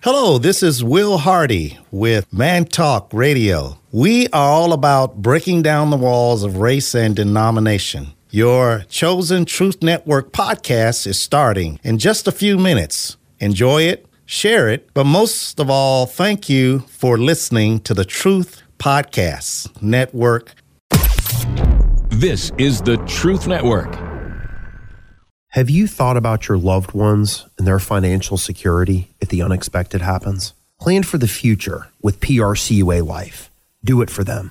Hello, this is Will Hardy with Man Talk Radio. We are all about breaking down the walls of race and denomination. Your chosen Truth Network podcast is starting in just a few minutes. Enjoy it, share it, but most of all, thank you for listening to the Truth Podcast Network. This is the Truth Network. Have you thought about your loved ones and their financial security if the unexpected happens? Plan for the future with PRCUA Life. Do it for them.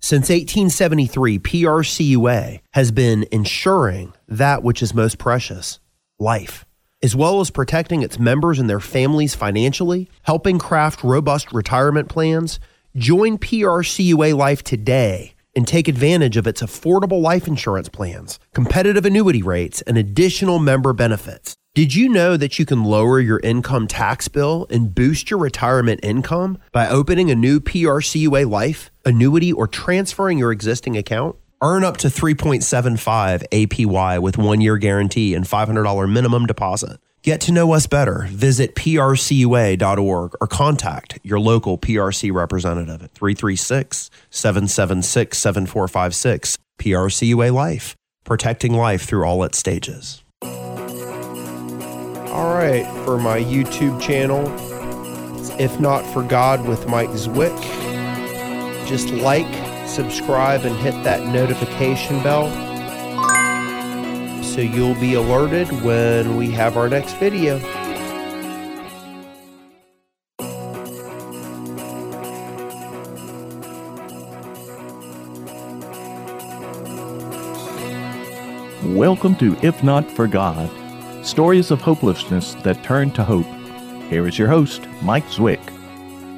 Since 1873, PRCUA has been ensuring that which is most precious life, as well as protecting its members and their families financially, helping craft robust retirement plans. Join PRCUA Life today and take advantage of its affordable life insurance plans, competitive annuity rates, and additional member benefits. Did you know that you can lower your income tax bill and boost your retirement income by opening a new PRCUA life, annuity, or transferring your existing account? Earn up to 3.75 APY with one year guarantee and $500 minimum deposit. Get to know us better. Visit prcua.org or contact your local PRC representative at 336 776 7456. PRCUA Life, protecting life through all its stages. All right, for my YouTube channel, If Not for God with Mike Zwick, just like, subscribe, and hit that notification bell so you'll be alerted when we have our next video. Welcome to If Not for God Stories of Hopelessness That Turn to Hope. Here is your host, Mike Zwick.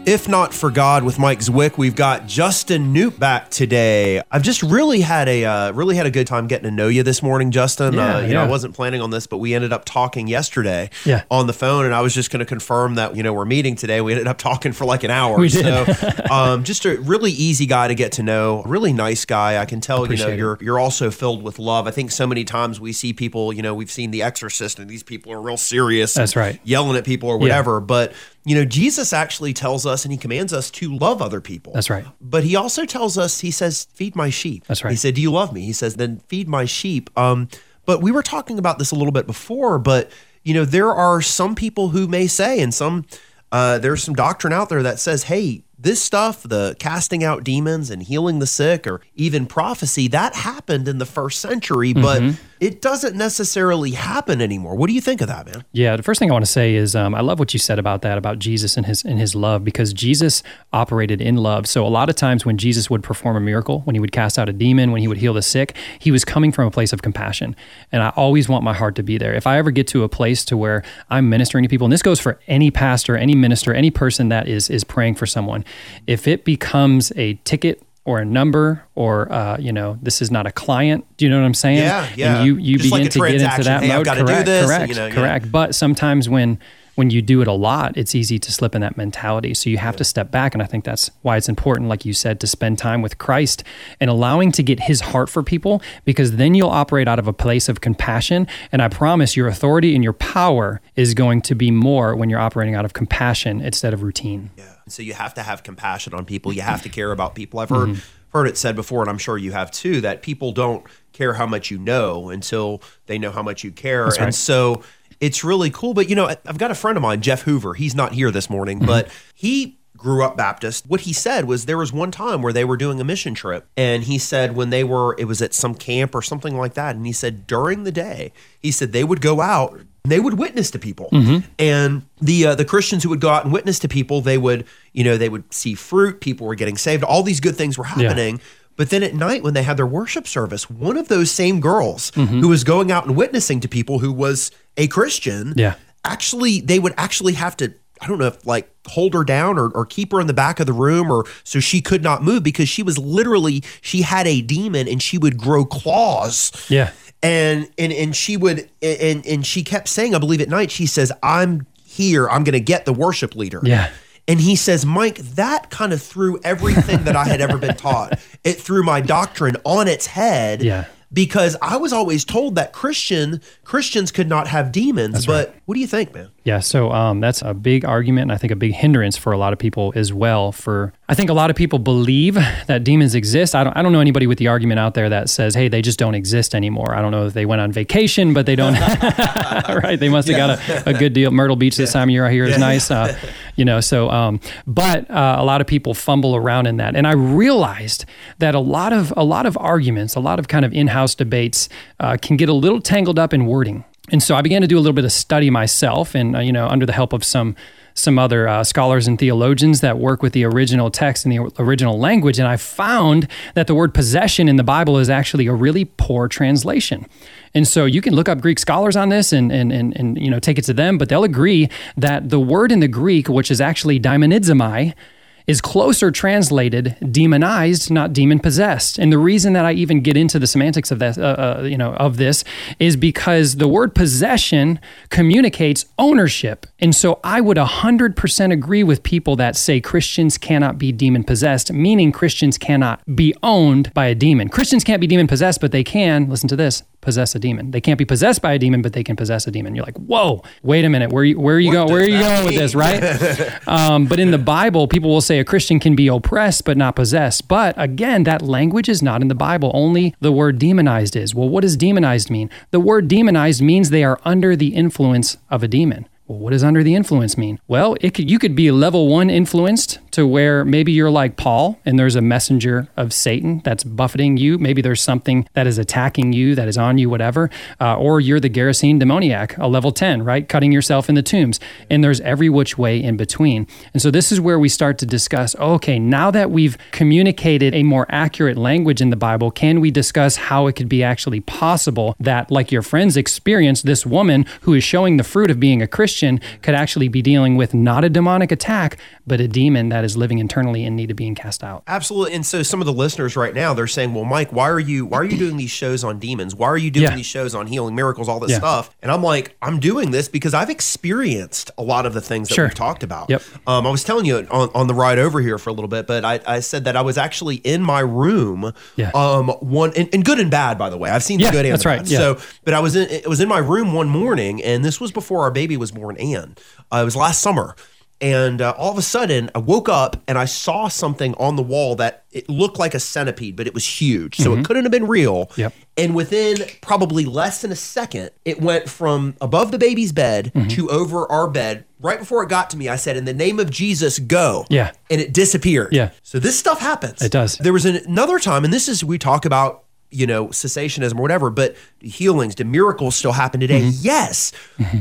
If not for God with Mike Zwick, we've got Justin Knoop back today. I've just really had a uh, really had a good time getting to know you this morning, Justin. Yeah, uh, you yeah. know, I wasn't planning on this, but we ended up talking yesterday Yeah. on the phone, and I was just going to confirm that you know we're meeting today. We ended up talking for like an hour. We did. So, um, just a really easy guy to get to know. Really nice guy. I can tell. You know, Appreciate it. you're you're also filled with love. I think so many times we see people. You know, we've seen The Exorcist, and these people are real serious. That's right. Yelling at people or whatever, but. You know, Jesus actually tells us and he commands us to love other people. That's right. But he also tells us, he says, feed my sheep. That's right. He said, Do you love me? He says, then feed my sheep. Um, but we were talking about this a little bit before, but you know, there are some people who may say, and some uh, there's some doctrine out there that says, hey, this stuff, the casting out demons and healing the sick, or even prophecy, that happened in the first century, but Mm-hmm. It doesn't necessarily happen anymore. What do you think of that, man? Yeah, the first thing I want to say is um, I love what you said about that about Jesus and his and his love because Jesus operated in love. So a lot of times when Jesus would perform a miracle, when he would cast out a demon, when he would heal the sick, he was coming from a place of compassion. And I always want my heart to be there. If I ever get to a place to where I'm ministering to people, and this goes for any pastor, any minister, any person that is is praying for someone, if it becomes a ticket or a number or uh, you know this is not a client. Do you know what i'm saying? Yeah, yeah. and you you Just begin a to get into that Hey, mode. do correct this, correct you know, yeah. correct. But sometimes when when you do it a lot it's easy to slip in that mentality. So you have to step back and i think that's why it's important like you said to spend time with christ and allowing to get his heart for people because then you'll operate out of a place of compassion. And i promise your authority and your power is going to be more when you're operating out of compassion instead of routine. Yeah. So you have to have compassion on people. You have to care about people. I've heard mm-hmm. heard it said before, and I'm sure you have too, that people don't care how much you know until they know how much you care. That's and so it's really cool. But you know, I've got a friend of mine, Jeff Hoover. He's not here this morning, mm-hmm. but he grew up Baptist. What he said was there was one time where they were doing a mission trip, and he said when they were, it was at some camp or something like that, and he said during the day, he said they would go out. They would witness to people, and the uh, the Christians who would go out and witness to people, they would you know they would see fruit. People were getting saved. All these good things were happening. But then at night, when they had their worship service, one of those same girls who was going out and witnessing to people who was a Christian, Yeah. actually, they would actually have to, I don't know if like hold her down or, or keep her in the back of the room or so she could not move because she was literally, she had a demon and she would grow claws yeah and and and she would and and she kept saying i believe at night she says i'm here i'm going to get the worship leader Yeah. and he says mike that kind of threw everything that i had ever been taught it threw my doctrine on its head Yeah. Because I was always told that Christian Christians could not have demons. but what do you think, man? Yeah, so um, that's a big argument, and I think a big hindrance for a lot of people as well. For I think a lot of people believe that demons exist. I don't, I don't know anybody with the argument out there that says, "Hey, they just don't exist anymore." I don't know if they went on vacation, but they don't. right? They must have got a, a, good deal. Myrtle Beach this time of year I hear is nice, uh, you know. So, um, but uh, a lot of people fumble around in that, and I realized that a lot of a lot of arguments, a lot of kind of in-house debates, uh, can get a little tangled up in wording. And so I began to do a little bit of study myself, and uh, you know, under the help of some some other uh, scholars and theologians that work with the original text and the original language, and I found that the word possession in the Bible is actually a really poor translation. And so you can look up Greek scholars on this and, and, and, and you know take it to them, but they'll agree that the word in the Greek, which is actually daimonizomai, is closer translated demonized, not demon possessed. And the reason that I even get into the semantics of that, uh, uh, you know, of this is because the word possession communicates ownership. And so I would 100% agree with people that say Christians cannot be demon possessed, meaning Christians cannot be owned by a demon. Christians can't be demon possessed, but they can, listen to this, possess a demon. They can't be possessed by a demon, but they can possess a demon. You're like, whoa, wait a minute, where you, where are you going? Where are you going with this, right? um, but in the Bible, people will say a Christian can be oppressed but not possessed. But again, that language is not in the Bible. Only the word demonized is. Well, what does demonized mean? The word demonized means they are under the influence of a demon. Well, what does under the influence mean? Well, it could, you could be level one influenced to where maybe you're like Paul and there's a messenger of Satan that's buffeting you. Maybe there's something that is attacking you, that is on you, whatever. Uh, or you're the Gerasene demoniac, a level 10, right? Cutting yourself in the tombs. And there's every which way in between. And so this is where we start to discuss okay, now that we've communicated a more accurate language in the Bible, can we discuss how it could be actually possible that, like your friends experienced, this woman who is showing the fruit of being a Christian? Could actually be dealing with not a demonic attack, but a demon that is living internally in need of being cast out. Absolutely. And so some of the listeners right now, they're saying, Well, Mike, why are you why are you doing these shows on demons? Why are you doing yeah. these shows on healing miracles, all this yeah. stuff? And I'm like, I'm doing this because I've experienced a lot of the things that sure. we've talked about. Yep. Um, I was telling you on, on the ride over here for a little bit, but I, I said that I was actually in my room. Yeah. Um, one and, and good and bad, by the way. I've seen the good and that's right. So, but I was in it was in my room one morning, and this was before our baby was born, Anne. Uh, it was last summer. And uh, all of a sudden, I woke up and I saw something on the wall that it looked like a centipede, but it was huge. So Mm-hmm. it couldn't have been real. Yep. And within probably less than a second, it went from above the baby's bed Mm-hmm. to over our bed. Right before it got to me, I said, In the name of Jesus, go. Yeah. And it disappeared. Yeah. So this stuff happens. It does. There was an, another time, and this is, we talk about, you know, cessationism or whatever, but healings, do miracles still happen today? Yes.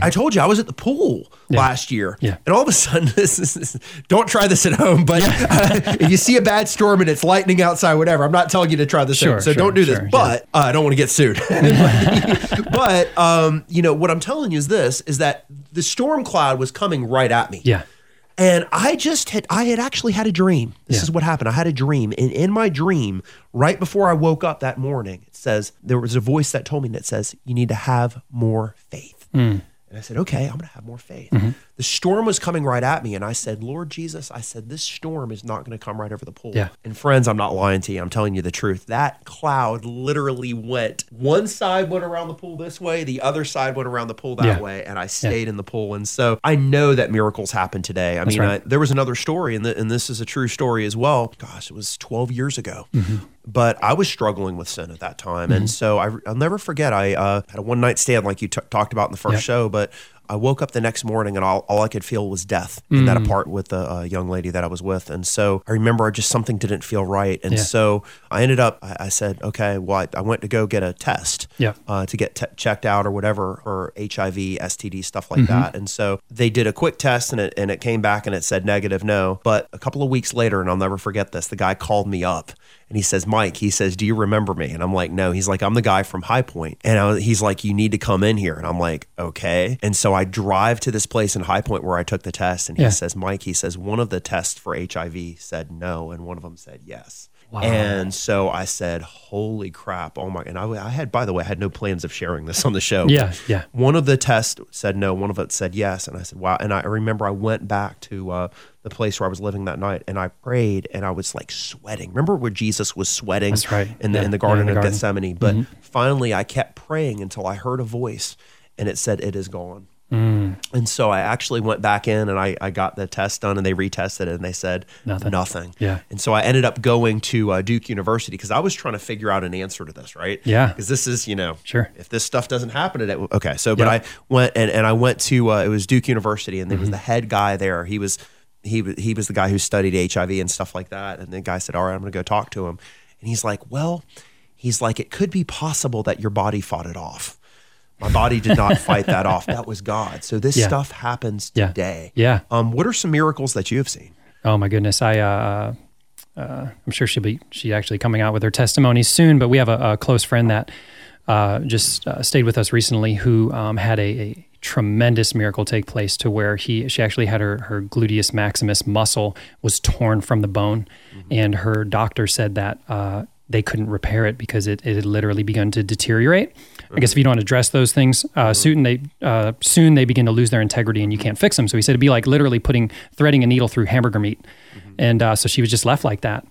I told you I was at the pool last year. Mm-hmm. Yeah. And all of a sudden, this is, don't try this at home, but uh, if you see a bad storm and it's lightning outside, whatever, I'm not telling you to try this. Sure, home, so sure, don't do sure, this. But uh, I don't want to get sued. but, um, you know, what I'm telling you is this, is that the storm cloud was coming right at me. Yeah. And I just had, I had actually had a dream. This Yeah. is what happened. I had a dream. And in my dream, right before I woke up that morning, it says, there was a voice that told me that says, you need to have more faith. Mm. And I said, okay, I'm going to have more faith. Mm-hmm. The storm was coming right at me. And I said, Lord Jesus, I said, this storm is not going to come right over the pool. Yeah. And friends, I'm not lying to you. I'm telling you the truth. That cloud literally went, one side went around the pool this way, the other side went around the pool that Yeah. way. And I stayed in the pool. And so I know that miracles happen today. I mean, right. I, there was another story, and, the, and this is a true story as well. Gosh, it was 12 years ago. Mm-hmm. But I was struggling with sin at that time. And so I, I'll never forget, I uh, had a one night stand like you t- talked about in the first Yep. show, but I woke up the next morning and all, all I could feel was death in that apartment with the uh, young lady that I was with. And so I remember just something didn't feel right. And Yeah. so I ended up, I, I said, okay, well, I, I went to go get a test Yeah. uh, to get checked out or whatever, or HIV, STD, stuff Mm-hmm. like that. And so they did a quick test and it, and it came back and it said negative, no. But a couple of weeks later, and I'll never forget this, the guy called me up and he says, Mike, he says, do you remember me? And I'm like, no. He's like, I'm the guy from High Point. And I, he's like, you need to come in here. And I'm like, okay. And so I drive to this place in High Point where I took the test. And he Yeah. says, Mike, he says, one of the tests for HIV said no, and one of them said yes. Wow. And so I said, "Holy crap! Oh my!" And I, I had, by the way, I had no plans of sharing this on the show. Yeah, yeah. One of the tests said no. One of it said yes. And I said, "Wow!" And I remember I went back to uh, the place where I was living that night, and I prayed, and I was like sweating. Remember where Jesus was sweating? That's right. In the Yeah. in the Yeah, Garden in the of garden. Gethsemane. But finally, I kept praying until I heard a voice, and it said, "It is gone." Mm. And so I actually went back in and I, I got the test done and they retested it and they said Nothing. nothing. Yeah. And so I ended up going to uh, Duke University because I was trying to figure out an answer to this, right? Yeah. Because this is, you know, Sure. if this stuff doesn't happen it, okay. So, but Yeah. I went and, and I went to, uh, it was Duke University and there Mm-hmm. was the head guy there. He was, he, was he was the guy who studied HIV and stuff like that. And the guy said, all right, I'm going to go talk to him. And he's like, well, he's like, it could be possible that your body fought it off. My body did not fight that off. That was God. So this Yeah. stuff happens Yeah. today. Yeah. Um, what are some miracles that you have seen? Oh my goodness, I uh, uh, I'm sure she'll be she actually coming out with her testimony soon. But we have a, a close friend that uh, just uh, stayed with us recently who um, had a, a tremendous miracle take place to where he she actually had her her gluteus maximus muscle was torn from the bone, and her doctor said that. Uh, they couldn't repair it because it, it had literally begun to deteriorate. I guess if you don't address those things uh, soon, they uh, soon they begin to lose their integrity and you can't fix them. So he said it'd be like literally putting threading a needle through hamburger meat, and uh, so she was just left like that.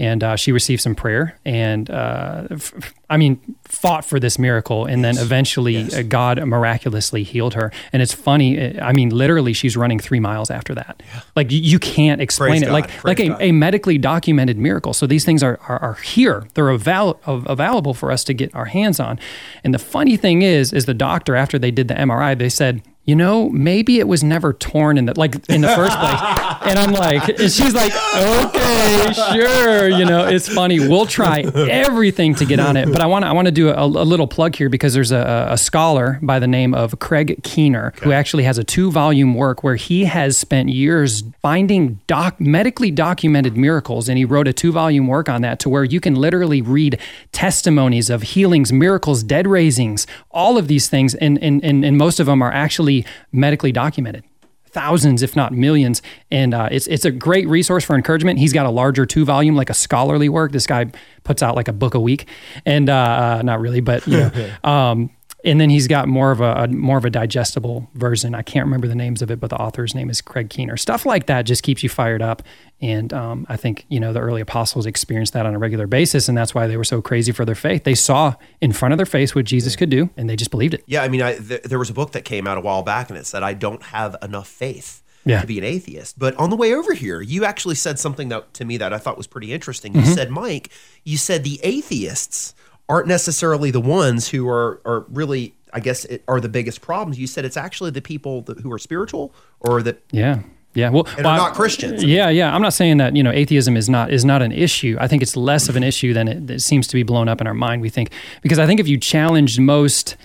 And uh, she received some prayer, and uh, f- I mean, fought for this miracle, and then eventually uh, God miraculously healed her. And it's funny, uh, I mean, literally, she's running three miles after that. Like you, can't explain Praise it, God. like Praise like a, a medically documented miracle. So these things are are, are here. They're avail- av- available for us to get our hands on. And the funny thing is, is the doctor after they did the MRI, they said, you know, maybe it was never torn in the like in the first place. And I'm like, and she's like, okay, sure. You know, it's funny. We'll try everything to get on it. But I want to I want to do a, a little plug here because there's a, a scholar by the name of Craig Keener who actually has a two volume work where he has spent years finding doc medically documented miracles, and he wrote a two volume work on that to where you can literally read testimonies of healings, miracles, dead raisings, all of these things, and and and, and most of them are actually medically documented thousands, if not millions. And uh, it's it's a great resource for encouragement. He's got a larger two volume, like a scholarly work. This guy puts out like a book a week, and uh, uh, not really, but you know. um, and then he's got more of a, a more of a digestible version. I can't remember the names of it, but the author's name is Craig Keener. Stuff like that just keeps you fired up, and um, I think you know the early apostles experienced that on a regular basis, and that's why they were so crazy for their faith. They saw in front of their face what Jesus could do, and they just believed it. Yeah, I mean, I, th- there was a book that came out a while back, and it said, "I don't have enough faith Yeah. to be an atheist." But on the way over here, you actually said something that to me that I thought was pretty interesting. You said, "Mike, you said the atheists aren't necessarily the ones who are are really, I guess, it, are the biggest problems." You said it's actually the people that, who are spiritual or that Yeah. Yeah. Well, well, not Christians. Yeah, yeah. I'm not saying that you know atheism is not is not an issue. I think it's less of an issue than it, it seems to be blown up in our mind. We think because I think if you challenged most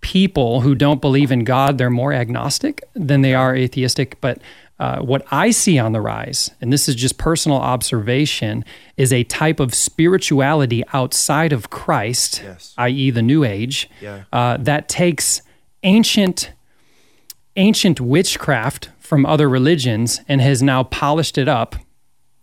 people who don't believe in God, they're more agnostic than they are atheistic. But uh, what I see on the rise, and this is just personal observation, is a type of spirituality outside of Christ, Yes. i.e., the New Age, Yeah. uh, that takes ancient ancient witchcraft from other religions and has now polished it up.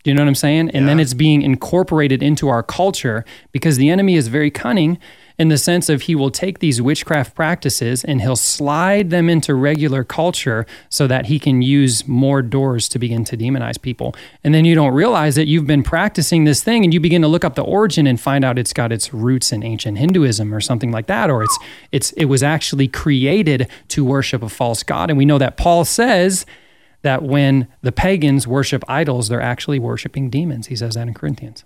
Do you know what I'm saying? And then it's being incorporated into our culture because the enemy is very cunning in the sense of he will take these witchcraft practices and he'll slide them into regular culture so that he can use more doors to begin to demonize people. And then you don't realize that you've been practicing this thing and you begin to look up the origin and find out it's got its roots in ancient Hinduism or something like that or it's it's it was actually created to worship a false god. And we know that Paul says that when the pagans worship idols, they're actually worshiping demons. He says that in Corinthians.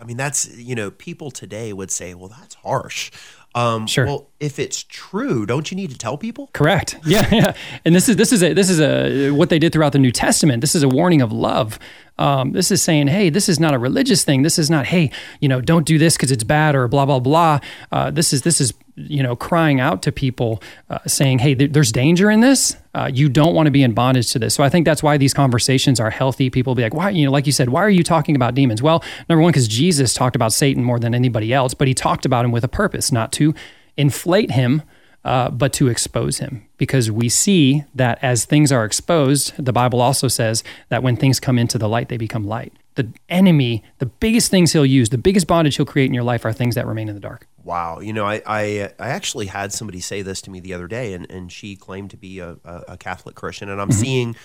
I mean, that's you know, people today would say, "Well, that's harsh." Um, Sure. Well, if it's true, don't you need to tell people? Correct. Yeah, yeah. And this is this is a this is a what they did throughout the New Testament. This is a warning of love. Um, this is saying, hey, this is not a religious thing. This is not, hey, you know, don't do this because it's bad or blah blah blah. Uh, this is this is you know crying out to people, uh, saying, hey, there- there's danger in this. Uh, you don't want to be in bondage to this. So I think that's why these conversations are healthy. People be like, why, you know, like you said, why are you talking about demons? Well, number one, because Jesus talked about Satan more than anybody else, but he talked about him with a purpose, not to inflate him uh, but to expose him. Because we see that as things are exposed, the Bible also says that when things come into the light, they become light. The enemy, the biggest things he'll use, the biggest bondage he'll create in your life are things that remain in the dark. Wow, you know, I, I I actually had somebody say this to me the other day, and, and she claimed to be a, a, Catholic Christian, and I'm seeing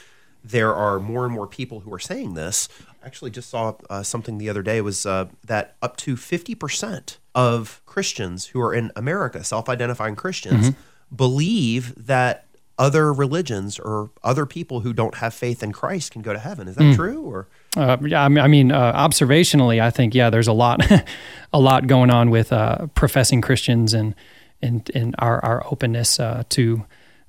there are more and more people who are saying this. I actually just saw uh, something the other day was uh, that up to 50% of Christians who are in America, self identifying Christians, Mm-hmm. believe that other religions or other people who don't have faith in Christ can go to heaven. Is that Mm. true? Or Uh, yeah, I mean, I mean uh, observationally, I think yeah, there's a lot, a lot going on with uh, professing Christians and and and our our openness uh, to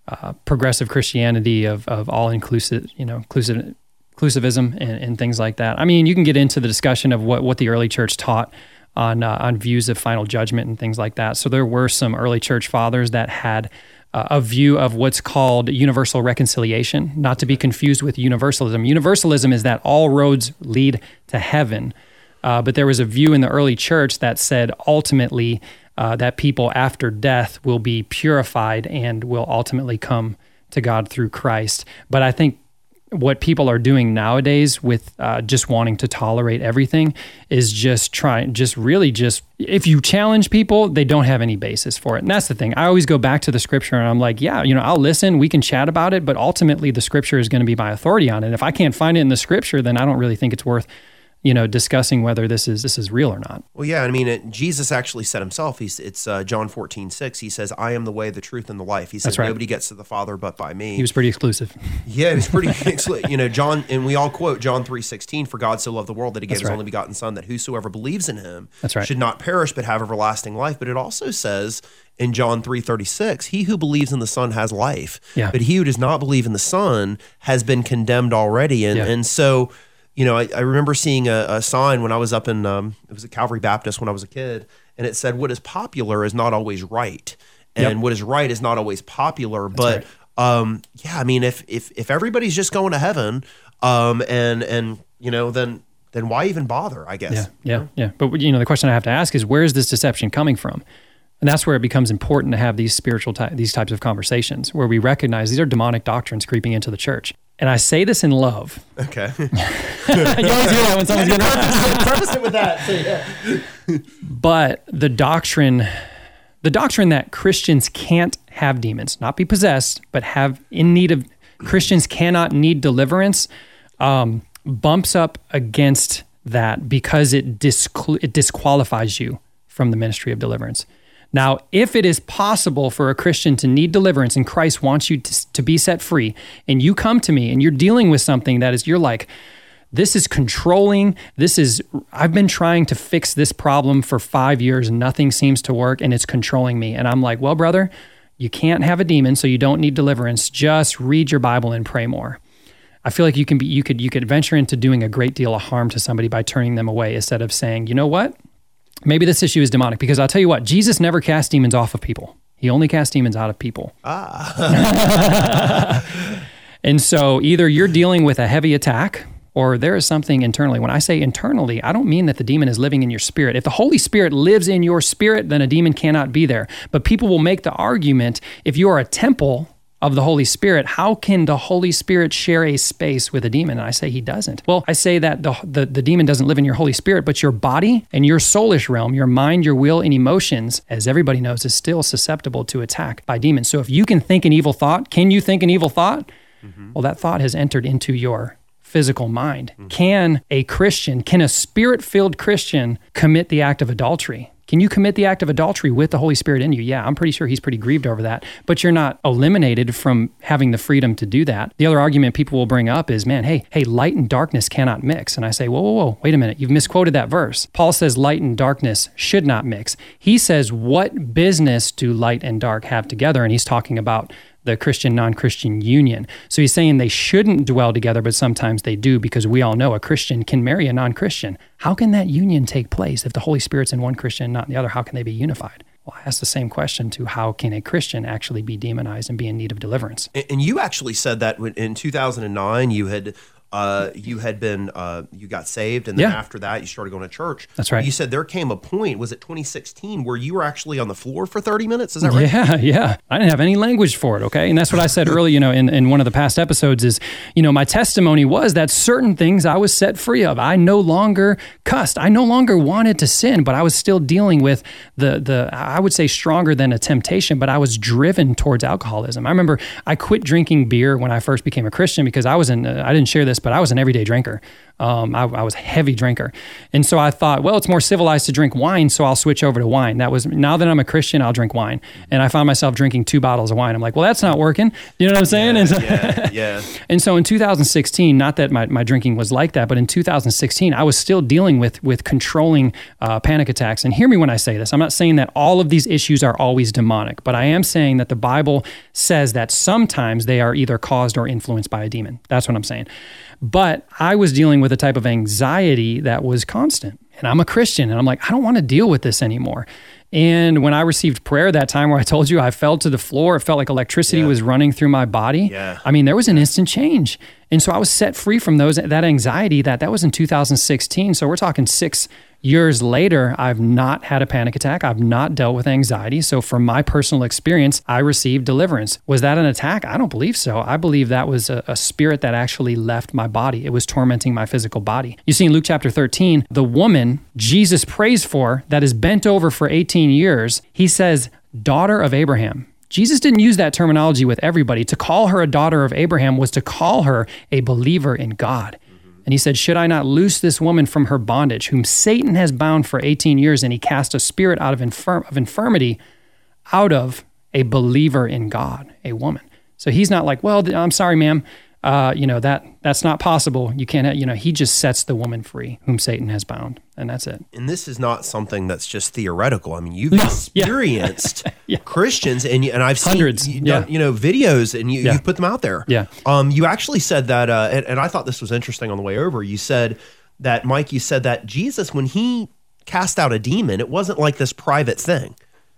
uh, progressive Christianity of of all inclusive, you know, inclusive inclusivism and, and things like that. I mean, you can get into the discussion of what what the early church taught on on views of final judgment and things like that. So there were some early church fathers that had uh, a view of what's called universal reconciliation, not to be confused with universalism. Universalism is that all roads lead to heaven. Uh, but there was a view in the early church that said ultimately uh, that people after death will be purified and will ultimately come to God through Christ. But I think what people are doing nowadays with uh, just wanting to tolerate everything is just trying, just really just, if you challenge people, they don't have any basis for it. And that's the thing. I always go back to the scripture and I'm like, yeah, you know, I'll listen, we can chat about it, but ultimately the scripture is going to be my authority on it. If I can't find it in the scripture, then I don't really think it's worth, you know, discussing whether this is this is real or not. Well, yeah, I mean, it, Jesus actually said himself. He's it's uh, John 14, 6. He says, "I am the way, the truth, and the life." He says, right. "Nobody gets to the Father but by me." He was pretty exclusive. yeah, he was pretty. exclusive you know, John, and we all quote John three sixteen: "For God so loved the world that He gave That's His right. only begotten Son, that whosoever believes in Him That's right. should not perish but have everlasting life." But it also says in John three thirty six, "He who believes in the Son has life, Yeah. but he who does not believe in the Son has been condemned already." And Yeah. and so. You know, I, I remember seeing a, a sign when I was up in um, it was at Calvary Baptist when I was a kid, and it said, "What is popular is not always right, and Yep. what is right is not always popular." but um, yeah, I mean, if if if everybody's just going to heaven, um, and and you know, then then why even bother? I guess. Yeah, yeah, yeah. But you know, the question I have to ask is, where is this deception coming from? And that's where it becomes important to have these spiritual, ty- these types of conversations, where we recognize these are demonic doctrines creeping into the church. And I say this in love. Okay. you always hear that when someone's getting Preface it with that. So, yeah. But the doctrine, the doctrine that Christians can't have demons, not be possessed, but have in need of Christians cannot need deliverance, um, bumps up against that because it, disclu- it disqualifies you from the ministry of deliverance. Now, if it is possible for a Christian to need deliverance and Christ wants you to, to be set free, and you come to me and you're dealing with something that is, you're like, this is controlling. This is, I've been trying to fix this problem for five years and nothing seems to work and it's controlling me. And I'm like, well, brother, you can't have a demon, so you don't need deliverance. Just read your Bible and pray more. I feel like you can be, you could, you could venture into doing a great deal of harm to somebody by turning them away instead of saying, you know what? Maybe this issue is demonic because I'll tell you what, Jesus never cast demons off of people. He only cast demons out of people. Ah. And so either you're dealing with a heavy attack or there is something internally. When I say internally, I don't mean that the demon is living in your spirit. If the Holy Spirit lives in your spirit, then a demon cannot be there. But people will make the argument if you are a temple of the Holy Spirit, how can the Holy Spirit share a space with a demon? And I say he doesn't. Well, I say that the, the, the demon doesn't live in your Holy Spirit, but your body and your soulish realm, your mind, your will, and emotions, as everybody knows, is still susceptible to attack by demons. So if you can think an evil thought, can you think an evil thought? Mm-hmm. Well, that thought has entered into your physical mind. Mm-hmm. Can a Christian, can a spirit filled Christian commit the act of adultery? Can you commit the act of adultery with the Holy Spirit in you? Yeah, I'm pretty sure he's pretty grieved over that, but you're not eliminated from having the freedom to do that. The other argument people will bring up is, man, hey, hey, light and darkness cannot mix. And I say, whoa, whoa, whoa, wait a minute. You've misquoted that verse. Paul says light and darkness should not mix. He says, what business do light and dark have together? And he's talking about the Christian non Christian union. So he's saying they shouldn't dwell together, but sometimes they do because we all know a Christian can marry a non Christian. How can that union take place if the Holy Spirit's in one Christian and not in the other? How can they be unified? Well, I the same question to how can a Christian actually be demonized and be in need of deliverance? And and you actually said that in 2009 you had uh, you had been uh, you got saved, and then Yeah. after that, you started going to church. That's right. You said there came a point. Was it 2016 where you were actually on the floor for 30 minutes? Is that right? Yeah, yeah. I didn't have any language for it, okay? And that's what I said earlier, you know, in, in one of the past episodes is, you know, my testimony was that certain things I was set free of. I no longer cussed. I no longer wanted to sin, but I was still dealing with the the I would say stronger than a temptation, but I was driven towards alcoholism. I remember I quit drinking beer when I first became a Christian because I was in uh, I didn't share this, but I was an everyday drinker. Um, I, I was a heavy drinker, and so I thought, well, it's more civilized to drink wine, so I'll switch over to wine. That was now that I'm a Christian, I'll drink wine, and I found myself drinking two bottles of wine. I'm like, well, that's not working. You know what I'm saying? And so- Yeah, yeah. and so in 2016, not that my, my drinking was like that, but in 2016, I was still dealing with with controlling uh, panic attacks. And hear me when I say this. I'm not saying that all of these issues are always demonic, but I am saying that the Bible says that sometimes they are either caused or influenced by a demon. That's what I'm saying. But I was dealing with a type of anxiety that was constant. And I'm a Christian, and I'm like, I don't want to deal with this anymore. And when I received prayer that time where I told you I fell to the floor, it felt like electricity was running through my body. Yeah. I mean, there was an instant change. And so I was set free from those that anxiety that that was in 2016. So we're talking 6 years later, I've not had a panic attack. I've not dealt with anxiety. So from my personal experience, I received deliverance. Was that an attack? I don't believe so. I believe that was a, a spirit that actually left my body. It was tormenting my physical body. You see in Luke chapter 13, the woman Jesus prays for that is bent over for 18 years, he says, "Daughter of Abraham." Jesus didn't use that terminology with everybody. To call her a daughter of Abraham was to call her a believer in God. And he said, Should I not loose this woman from her bondage, whom Satan has bound for 18 years? And he cast a spirit out of, infirm- of infirmity out of a believer in God, a woman. So he's not like, Well, I'm sorry, ma'am. Uh, you know that that's not possible. You can't. You know, he just sets the woman free, whom Satan has bound, and that's it. And this is not something that's just theoretical. I mean, you've yeah. experienced Christians, and and I've seen Hundreds, you, yeah. you know videos, and you Yeah. you put them out there. Yeah. Um, you actually said that, uh, and, and I thought this was interesting on the way over. You said that Mike. You said that Jesus, when he cast out a demon, it wasn't like this private thing.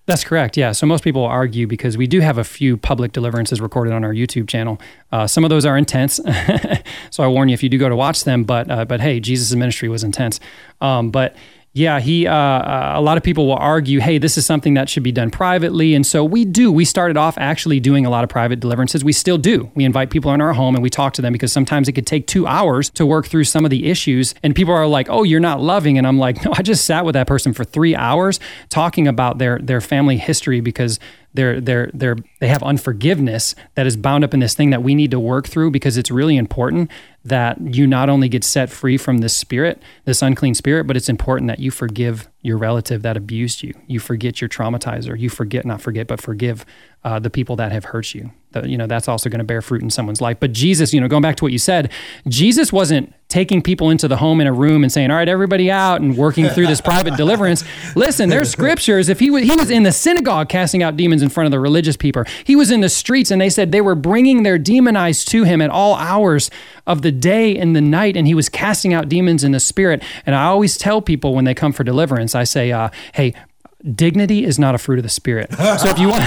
That's correct. Yeah. So most people argue because we do have a few public deliverances recorded on our YouTube channel. Uh, some of those are intense, so I warn you if you do go to watch them. But uh, but hey, Jesus' ministry was intense. Um, but yeah, he. Uh, uh, a lot of people will argue, hey, this is something that should be done privately, and so we do. We started off actually doing a lot of private deliverances. We still do. We invite people in our home and we talk to them because sometimes it could take two hours to work through some of the issues, and people are like, oh, you're not loving, and I'm like, no, I just sat with that person for three hours talking about their their family history because they're they're they're they have unforgiveness that is bound up in this thing that we need to work through because it's really important that you not only get set free from this spirit, this unclean spirit, but it's important that you forgive your relative that abused you. You forget your traumatizer. You forget not forget, but forgive uh, the people that have hurt you. The, you know that's also going to bear fruit in someone's life. But Jesus, you know, going back to what you said, Jesus wasn't taking people into the home in a room and saying, "All right, everybody out," and working through this private deliverance. Listen, there's scriptures. If he was he was in the synagogue casting out demons in front of the religious people, he was in the streets, and they said they were bringing their demonized to him at all hours of the day and the night, and he was casting out demons in the spirit. And I always tell people when they come for deliverance, I say, uh, "Hey." Dignity is not a fruit of the spirit. So if you want,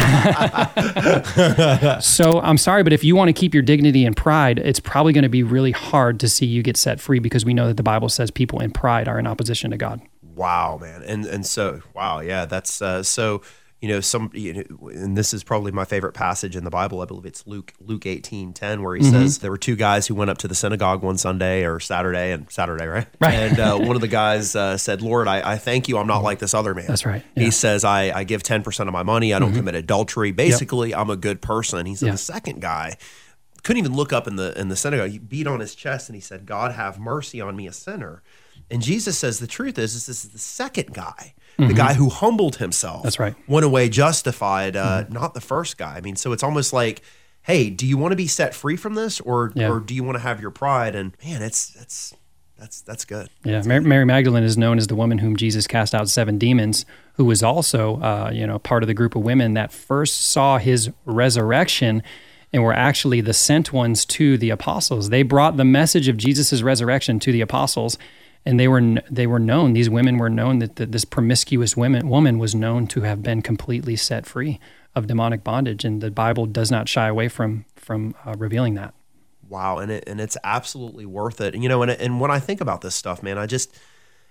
so I'm sorry, but if you want to keep your dignity and pride, it's probably going to be really hard to see you get set free because we know that the Bible says people in pride are in opposition to God. Wow, man, and and so wow, yeah, that's uh, so. You know, some, you know, and this is probably my favorite passage in the Bible. I believe it's Luke Luke eighteen ten, where he Mm-hmm. says there were two guys who went up to the synagogue one Sunday or Saturday, and Saturday, right? Right. And uh, one of the guys uh, said, "Lord, I, I thank you. I'm not like this other man." That's right, He yeah. Mm-hmm. says, "I I give ten percent of my money. I don't commit adultery. Basically, I'm a good person." He said, Yeah. "The second guy." couldn't even look up in the in the synagogue. He beat on his chest and he said, "God have mercy on me, a sinner." And Jesus says the truth is, is this is the second guy, the guy who humbled himself. Mm-hmm. That's right. Mm-hmm. Went away justified, uh, not the first guy. I mean, so it's almost like, hey, do you want to be set free from this, or Yeah. or do you want to have your pride? And man, it's that's that's that's good. Yeah, Mary, Mary Magdalene is known as the woman whom Jesus cast out seven demons, who was also, uh, you know, part of the group of women that first saw his resurrection, and were actually the sent ones to the apostles. They brought the message of Jesus' resurrection to the apostles, and they were they were known. These women were known that, that this promiscuous women woman was known to have been completely set free of demonic bondage, and the Bible does not shy away from from uh, revealing that. Wow, and it and it's absolutely worth it. And you know, and and when I think about this stuff, man, I just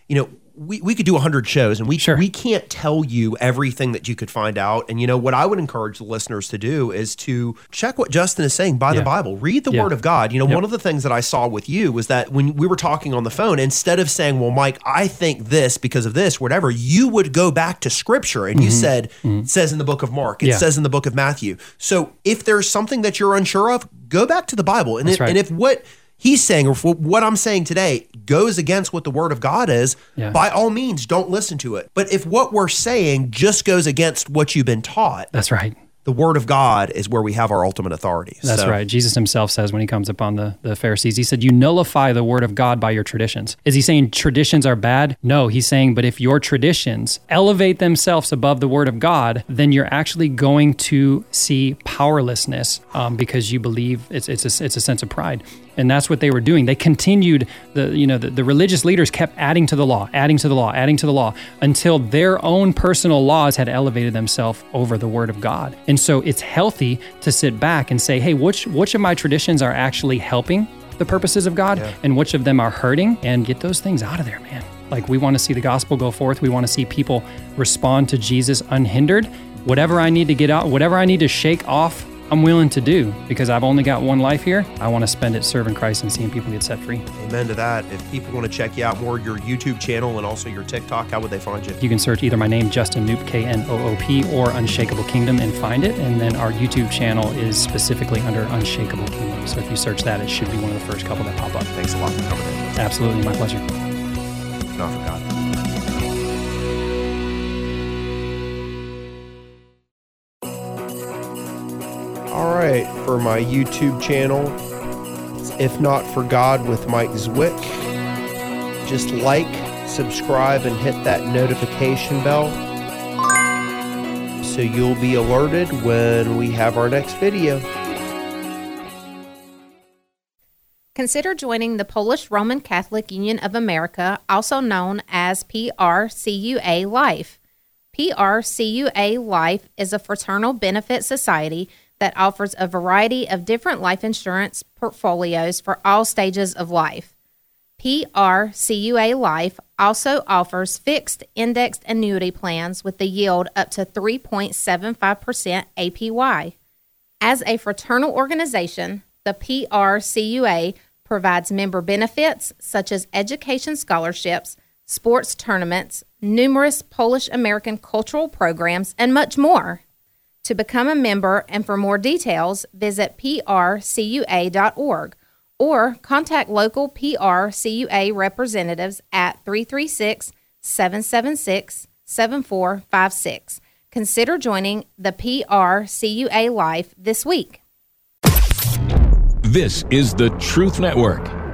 you know, we, we could do 100 shows and we Sure. we can't tell you everything that you could find out. And you know what I would encourage the listeners to do is to check what Justin is saying by the Bible. Read the Yeah. word of God. You know, Yep. one of the things that I saw with you was that when we were talking on the phone, instead of saying, "Well, Mike, I think this because of this, whatever," you would go back to scripture and you said, "It says in the book of Mark, it Mm-hmm. Yeah. says in the book of Matthew." So, if there's something that you're unsure of, go back to the Bible. And if, right. and if what he's saying or what I'm saying today goes against what the word of God is, Yeah. by all means, don't listen to it. But if what we're saying just goes against what you've been taught, That's right. the word of God is where we have our ultimate authority. That's So- right. Jesus himself says when he comes upon the, the Pharisees, he said, You nullify the word of God by your traditions. Is he saying traditions are bad? No, he's saying, But if your traditions elevate themselves above the word of God, then you're actually going to see powerlessness um, because you believe it's, it's, a, it's a sense of pride. And that's what they were doing. They continued the you know the, the religious leaders kept adding to the law, adding to the law, adding to the law until their own personal laws had elevated themselves over the word of God. And so it's healthy to sit back and say, hey, which which of my traditions are actually helping the purposes of God and which of them are hurting and get those things out of there, man. Like we want to see the gospel go forth. We want to see people respond to Jesus unhindered. Whatever I need to get out, whatever I need to shake off I'm willing to do because I've only got one life here. I want to spend it serving Christ and seeing people get set free. Amen to that. If people want to check you out more, your YouTube channel and also your TikTok, how would they find you? You can search either my name, Justin Knoop, K N O O P, or Unshakable Kingdom and find it. And then our YouTube channel is specifically under Unshakable Kingdom. So if you search that, it should be one of the first couple that pop up. Thanks a lot for coming in. Absolutely, my pleasure. Not for Right, for my YouTube channel, If Not For God with Mike Zwick. Just like, subscribe, and hit that notification bell so you'll be alerted when we have our next video. Consider joining the Polish Roman Catholic Union of America, also known as PRCUA Life. PRCUA Life is a fraternal benefit society that offers a variety of different life insurance portfolios for all stages of life. PRCUA Life also offers fixed indexed annuity plans with the yield up to 3.75% APY. As a fraternal organization, the PRCUA provides member benefits such as education scholarships, sports tournaments, numerous Polish American cultural programs, and much more. To become a member and for more details, visit prcua.org or contact local PRCUA representatives at 336 776 7456. Consider joining the PRCUA Life this week. This is the Truth Network.